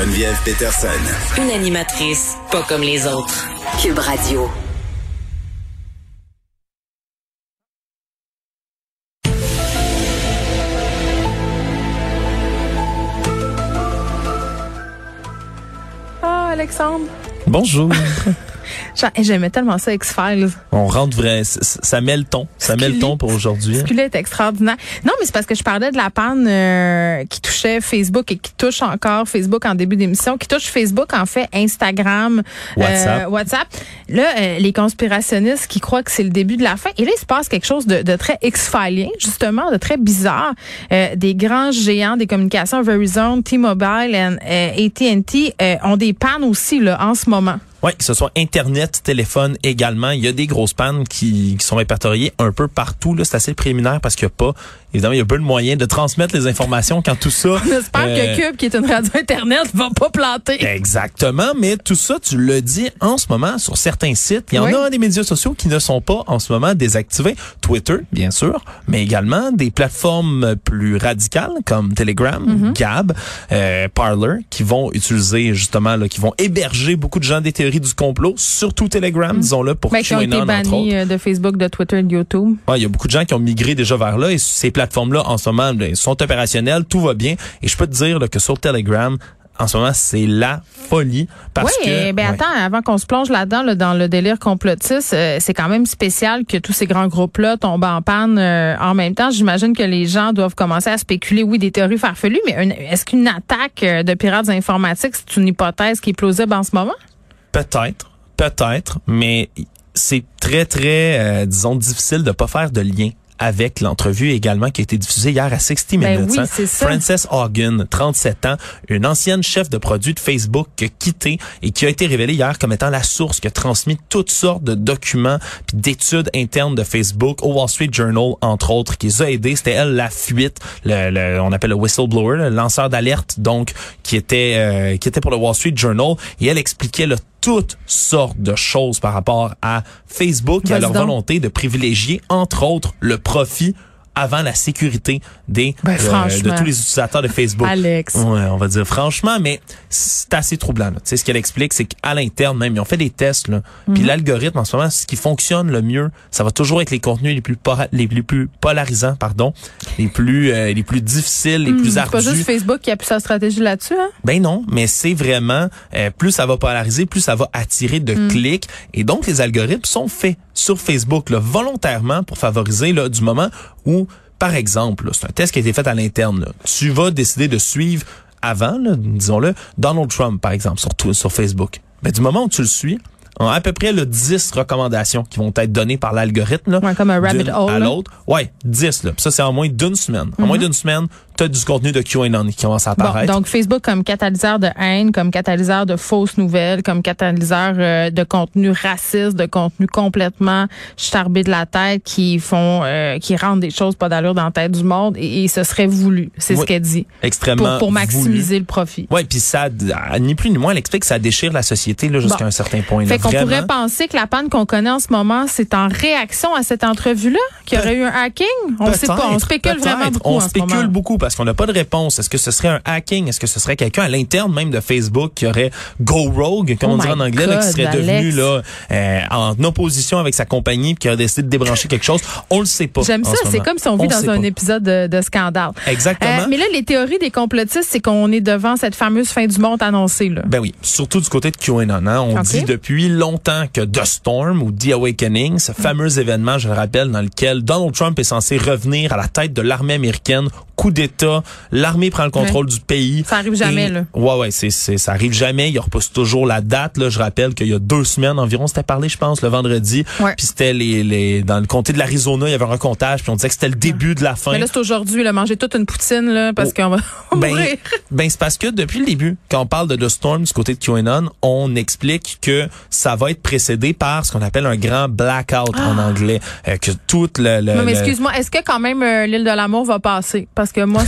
Geneviève Peterson. Une animatrice pas comme les autres. Cube Radio. Ah, Alexandre. Bonjour. J'a- J'aimais tellement ça, X-Files. On rentre vrai, ça met le ton. Ça met le ton pour aujourd'hui. Ce est extraordinaire. Non, mais c'est parce que je parlais de la panne euh, qui touchait Facebook et qui touche encore Facebook en début d'émission, qui touche Facebook, en fait, Instagram, euh, WhatsApp. WhatsApp. Là, euh, les conspirationnistes qui croient que c'est le début de la fin. Et là, il se passe quelque chose de, de très X-Filien, justement, de très bizarre. Euh, des grands géants des communications, Verizon, T-Mobile et euh, AT&T, euh, ont des pannes aussi là, en ce moment. Oui, que ce soit Internet, téléphone également. Il y a des grosses pannes qui, qui sont répertoriées un peu partout. Là, C'est assez préliminaire parce qu'il n'y a pas, évidemment, il y a peu de moyens de transmettre les informations quand tout ça... J'espère euh, que Cube, qui est une radio Internet, va pas planter. Exactement, mais tout ça, tu le dis en ce moment sur certains sites. Il y en Oui. a des médias sociaux qui ne sont pas en ce moment désactivés. Twitter, bien sûr, mais également des plateformes plus radicales comme Telegram, Mm-hmm. Gab, euh, Parler, qui vont utiliser justement, là, qui vont héberger beaucoup de gens des du complot, surtout Telegram, disons-le, pour Ben, qui ont été entre bannis euh, de Facebook, de Twitter, de YouTube. Ouais, il y a beaucoup de gens qui ont migré déjà vers là et ces plateformes-là, en ce moment, ben, sont opérationnelles, tout va bien. Et je peux te dire là, que sur Telegram, en ce moment, c'est la folie parce oui, que... eh ben Ouais. attends, avant qu'on se plonge là-dedans, là, dans le délire complotiste, euh, c'est quand même spécial que tous ces grands groupes-là tombent en panne euh, en même temps. J'imagine que les gens doivent commencer à spéculer, oui, des théories farfelues, mais est-ce qu'une attaque de pirates informatiques, c'est une hypothèse qui est plausible en ce moment? Peut-être, peut-être, mais c'est très, très, euh, disons, difficile de pas faire de lien avec l'entrevue également qui a été diffusée hier à 60 Minutes. Ben oui, hein. Frances Hogan, 37 ans, une ancienne chef de produit de Facebook qui a quitté et qui a été révélée hier comme étant la source qui a transmis toutes sortes de documents puis d'études internes de Facebook au Wall Street Journal, entre autres, qui les a aidés. C'était elle la fuite, le, le- on appelle le whistleblower, le lanceur d'alerte, donc, qui était, euh, qui était pour le Wall Street Journal. Et elle expliquait là, toutes sortes de choses par rapport à Facebook et à leur volonté de privilégier, entre autres, le profit avant la sécurité des Ben, euh, de tous les utilisateurs de Facebook. Alex. Ouais, on va dire franchement, mais c'est assez troublant. Tu sais, ce qu'elle explique, c'est qu'à l'interne même, ils ont fait des tests. Là. Puis Mhm. l'algorithme, en ce moment, ce qui fonctionne le mieux, ça va toujours être les contenus les plus les, les plus polarisants, pardon, les plus euh, les plus difficiles, les plus Hmm, c'est pas ardus. juste Facebook qui a pu sa stratégie là-dessus, hein? Ben non, mais c'est vraiment euh, plus ça va polariser, plus ça va attirer de clics et donc les algorithmes sont faits sur Facebook là, volontairement pour favoriser là, du moment où par exemple, c'est un test qui a été fait à l'interne, tu vas décider de suivre avant disons-le Donald Trump par exemple sur Facebook. Ben du moment où tu le suis, en à peu près le 10 recommandations qui vont être données par l'algorithme Ouais, comme un rabbit hole, à l'autre. Ouais, 10 là. Puis ça c'est en moins d'une semaine. En moins d'une semaine, as du contenu de QAnon qui commence à Bon, apparaître. donc Facebook comme catalyseur de haine, comme catalyseur de fausses nouvelles, comme catalyseur euh, de contenu raciste, de contenu complètement charbé de la tête, qui font, euh, qui rendent des choses pas d'allure dans la tête du monde, et, et ce serait voulu, c'est ce Oui, qu'elle dit, extrêmement pour, pour voulu. maximiser le profit. Ouais, puis ça, ni plus ni moins, elle explique que ça déchire la société là jusqu'à Bon. un certain point. là. Fait qu'on pourrait penser que la panne qu'on connaît en ce moment, c'est en réaction à cette entrevue-là, qu'il y aurait eu un hacking? On sait pas, on spécule vraiment beaucoup On en ce spécule moment. beaucoup parce qu'on n'a pas de réponse. Est-ce que ce serait un hacking? Est-ce que ce serait quelqu'un à l'interne même de Facebook qui aurait go rogue, comme Oh on dit en anglais, là, qui serait devenu là euh, en opposition avec sa compagnie puis qui aurait décidé de débrancher quelque chose? On le sait pas. J'aime ça. ce C'est comme si on vit dans un pas. épisode de, de scandale. Exactement. Euh, mais là, les théories des complotistes, c'est qu'on est devant cette fameuse fin du monde annoncée. Là. Ben oui, surtout du côté de QAnon. Hein. On dit depuis longtemps que The Storm ou The Awakening, ce fameux événement, je le rappelle, dans lequel Donald Trump est censé revenir à la tête de l'armée américaine, coup d'État, l'armée prend le contrôle du pays. Ça arrive jamais, Et- là. Ouais, ouais, c'est, c'est, ça arrive jamais. Il repousse toujours la date. Là, je rappelle qu'il y a deux semaines environ, c'était parlé, je pense, le vendredi. Ouais. Puis c'était les, les, dans le comté de l'Arizona, il y avait un comptage, puis on disait que c'était le début de la fin. Mais là, c'est aujourd'hui, là, manger toute une poutine, là, parce Oh. qu'on va Ben, mourir. ben c'est parce que depuis le début, quand on parle de The Storm du côté de QAnon, on explique que ça va être précédé par ce qu'on appelle un grand blackout en anglais, euh, que toute le, le- Non, mais le- excuse-moi, est-ce que quand même euh, l'île de l'amour va passer? Parce que moi,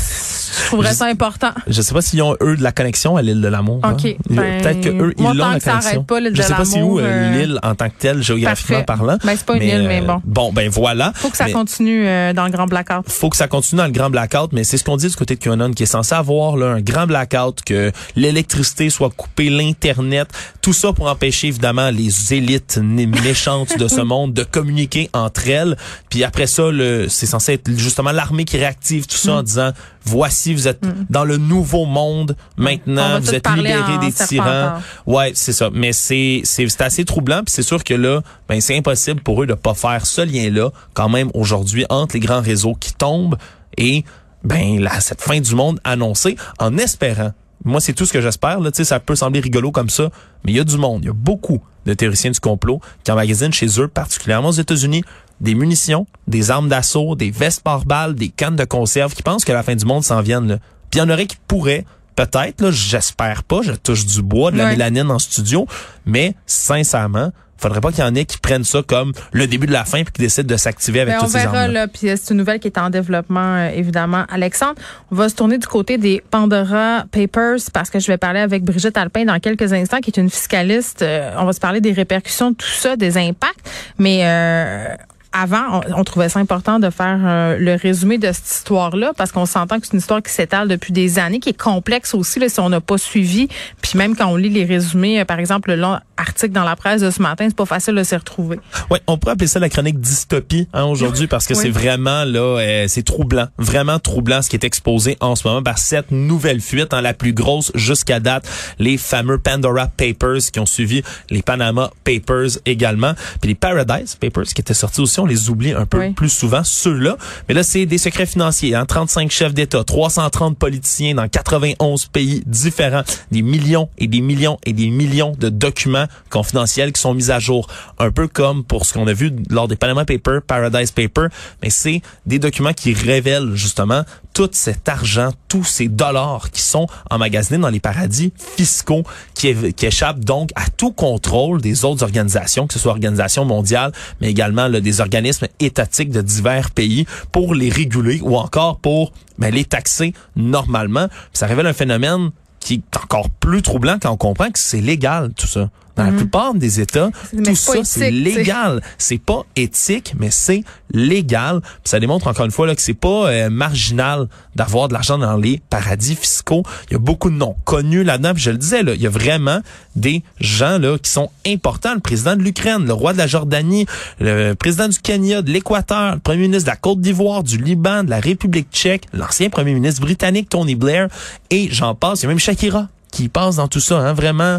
je ça important. je sais pas s'ils ont eux de la connexion à l'île de l'amour. OK, ben, Peut-être que eux ils l'ont la connexion. pas, je sais pas l'amour, où euh, euh, l'île en tant que telle géographiquement Parfait. parlant. Ben, c'est pas une île, mais bon. Bon, ben voilà. Faut que ça Mais- continue euh, dans le grand blackout. faut que ça continue dans le grand blackout, mais c'est ce qu'on dit du côté de QAnon, qui est censé avoir là, un grand blackout, que l'électricité soit coupée, l'Internet, tout ça pour empêcher évidemment les élites méchantes de ce monde de communiquer entre elles. Puis après ça, le, c'est censé être justement l'armée qui réactive tout Mm. ça en disant, voici, vous êtes dans le nouveau monde On maintenant, vous êtes en des tyrans. Ouais, c'est ça. Mais c'est c'est c'est assez troublant. Puis c'est sûr que là, ben c'est impossible pour eux de pas faire ce lien-là quand même aujourd'hui entre les grands réseaux qui tombent et ben là cette fin du monde annoncée en espérant. Moi, c'est tout ce que j'espère. Là, tu sais, ça peut sembler rigolo comme ça, mais il y a du monde, il y a beaucoup de théoriciens du complot qui emmagasinent chez eux, particulièrement aux États-Unis, des munitions, des armes d'assaut, des vestes par balles, des cannes de conserve, qui pensent que la fin du monde s'en vienne. Là. Puis il y en aurait qui pourraient, peut-être, là, j'espère pas, je touche du bois, de la Ouais. mélanine en studio, mais sincèrement, faudrait pas qu'il y en ait qui prennent ça comme le début de la fin puis qui décident de s'activer avec Ben, on toutes ces verra armes. là, puis euh, c'est une nouvelle qui est en développement euh, évidemment. Alexandre, on va se tourner du côté des Pandora Papers parce que je vais parler avec Brigitte Alpin dans quelques instants, qui est une fiscaliste. Euh, on va se parler des répercussions de tout ça, des impacts, mais euh, avant, on, on trouvait ça important de faire euh, le résumé de cette histoire-là parce qu'on s'entend que c'est une histoire qui s'étale depuis des années, qui est complexe aussi là, si on n'a pas suivi. Puis même quand on lit les résumés, euh, par exemple, le long article dans la presse de ce matin, c'est pas facile de s'y retrouver. Ouais, on pourrait appeler ça la chronique dystopie hein, aujourd'hui parce que Oui. c'est vraiment là, euh, c'est troublant, vraiment troublant ce qui est exposé en ce moment par cette nouvelle fuite, hein, la plus grosse jusqu'à date, les fameux Pandora Papers qui ont suivi les Panama Papers également, puis les Paradise Papers qui étaient sortis aussi, on les oublie un peu Oui. plus souvent ceux-là, mais là c'est des secrets financiers, hein, 35 chefs d'État, 330 politiciens dans 91 pays différents, des millions et des millions et des millions de documents confidentiels qui sont mis à jour, un peu comme pour ce qu'on a vu lors des Panama Papers, Paradise Papers, mais c'est des documents qui révèlent justement tout cet argent, tous ces dollars qui sont emmagasinés dans les paradis fiscaux, qui, échappent donc à tout contrôle des autres organisations, que ce soit organisations mondiales, mais également des organismes étatiques de divers pays pour les réguler ou encore pour ben, les taxer normalement. Ça révèle un phénomène qui est encore plus troublant quand on comprend que c'est légal tout ça. Dans la plupart des États, Mais tout ça c'est légal. C'est pas éthique, mais c'est légal. Puis ça démontre encore une fois là, que c'est pas euh, marginal d'avoir de l'argent dans les paradis fiscaux. Il y a beaucoup de noms connus là-dedans. Je le disais, là, il y a vraiment des gens là qui sont importants. Le président de l'Ukraine, le roi de la Jordanie, le président du Kenya, de l'Équateur, le premier ministre de la Côte d'Ivoire, du Liban, de la République tchèque, l'ancien premier ministre britannique Tony Blair, et j'en passe. Il y a même Shakira qui passe dans tout ça. Hein, vraiment,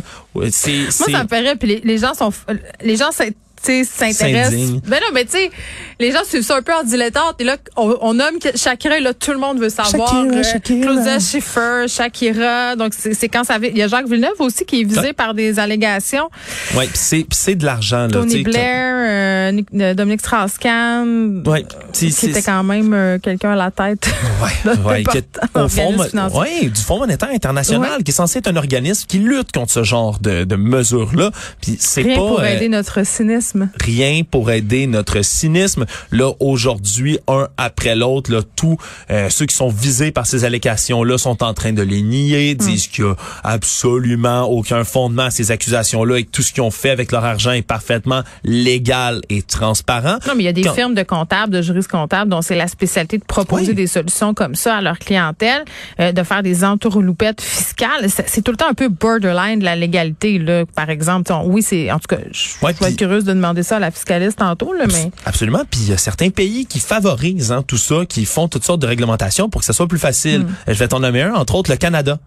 c'est Moi, ça me ferait. Puis les, les gens sont, les gens s'intéressent. Ben non, mais tu sais, les gens suivent ça un peu en dilettante. Et là, on, on nomme Shakira, et là, tout le monde veut savoir. Shakira, euh, Shakira. Claudia Schiffer, Shakira. Donc, c'est quand ça. Il y a Jacques Villeneuve aussi qui est visé par des allégations. ouais, puis c'est de l'argent Tony Blair, euh, euh, Dominique Strauss-Kahn. Ouais, c'est- Qui était quand même euh, quelqu'un à la tête. Ouais, ouais, au fond, ouais, du Fonds monétaire international, qui est censé être un organisme qui lutte contre ce genre de, de mesures-là. Puis c'est Rien pas pour euh, aider notre cynisme. rien pour aider notre cynisme. Là, aujourd'hui, un après l'autre, là, tous euh, ceux qui sont visés par ces allégations-là sont en train de les nier, disent qu'il y a absolument aucun fondement à ces accusations-là et que tout ce qu'ils ont fait avec leur argent est parfaitement légal légal et transparent. Non, mais il y a des Quand- firmes de comptables, de juristes comptables dont c'est la spécialité de proposer Oui. des solutions comme ça à leur clientèle, euh, de faire des entourloupettes fiscales. C'est tout le temps un peu borderline de la légalité, là. Par exemple, on- oui, c'est, en tout cas, je Ouais, être curieuse de demander ça à la fiscaliste tantôt, là, mais. Absolument. Puis il y a certains pays qui favorisent hein, tout ça, qui font toutes sortes de réglementations pour que ça soit plus facile. Je vais t'en nommer un, entre autres le Canada.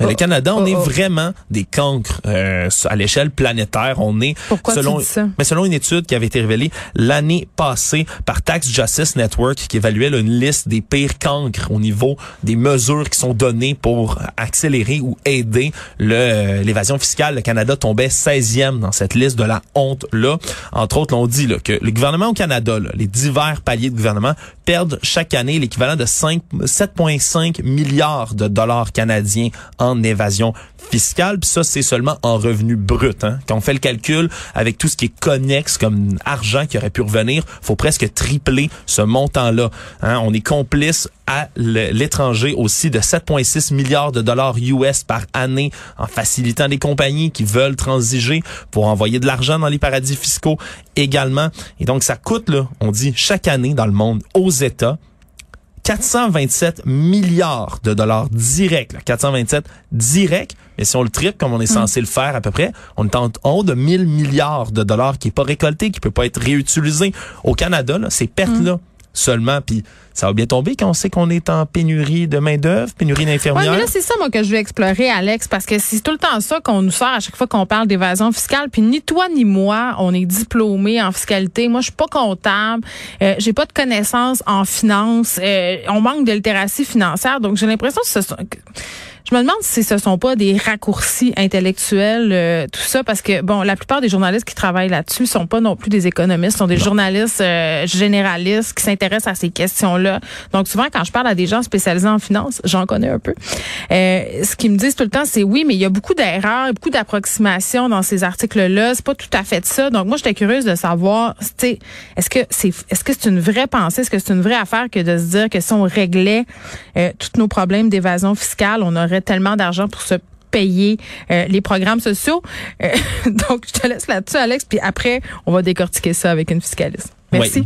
Mais Le. Oh. Canada, on Oh, est oh. vraiment des cancres euh, à l'échelle planétaire. On est Pourquoi tu selon dis ça? mais selon une étude qui avait été révélée l'année passée par Tax Justice Network qui évaluait là, une liste des pires cancres au niveau des mesures qui sont données pour accélérer ou aider le euh, l'évasion fiscale. Le Canada tombait 16e dans cette liste de la honte là. Entre autres, on dit là, que le gouvernement au Canada, là, les divers paliers de gouvernement perdent chaque année l'équivalent de 5 7,5 milliards de dollars canadiens en évasion fiscale. Puis ça, c'est seulement en revenu brut. Hein. Quand on fait le calcul avec tout ce qui est connexe comme argent qui aurait pu revenir, faut presque tripler ce montant-là. Hein. On est complice à l'étranger aussi de 7,6 milliards de dollars US par année en facilitant des compagnies qui veulent transiger pour envoyer de l'argent dans les paradis fiscaux également. Et donc, ça coûte, là, on dit, chaque année dans le monde aux États 427 milliards de dollars directs. là. 427 directs. Mais si on le triple comme on est censé le faire à peu près, on est en en haut de 1000 milliards de dollars qui est pas récolté, qui peut pas être réutilisé. Au Canada, là, ces pertes-là seulement, puis ça va bien tomber quand on sait qu'on est en pénurie de main-d'œuvre, pénurie Ouais, d'infirmières. mais là, c'est ça, moi, que je veux explorer, Alex, parce que c'est tout le temps ça qu'on nous sort à chaque fois qu'on parle d'évasion fiscale. Puis ni toi ni moi, on est diplômés en fiscalité. Moi, je suis pas comptable. Euh, j'ai pas de connaissances en finance. Euh, on manque de littératie financière. Donc, j'ai l'impression que ce sont... Je me demande si ce sont pas des raccourcis intellectuels, euh, tout ça, parce que bon, la plupart des journalistes qui travaillent là-dessus sont pas non plus des économistes, sont des journalistes euh, généralistes qui s'intéressent à ces questions-là. Donc souvent, quand je parle à des gens spécialisés en finance, j'en connais un peu. Euh, ce qu'ils me disent tout le temps, c'est oui, mais il y a beaucoup d'erreurs, beaucoup d'approximations dans ces articles-là. C'est pas tout à fait ça. Donc moi, j'étais curieuse de savoir, tu sais, est-ce que c'est est-ce que c'est une vraie pensée, est-ce que c'est une vraie affaire que de se dire que si on réglait euh, tous nos problèmes d'évasion fiscale, on aurait tellement d'argent pour se payer euh, les programmes sociaux. Euh, donc, je te laisse là-dessus, Alex, puis après, on va décortiquer ça avec une fiscaliste. Merci.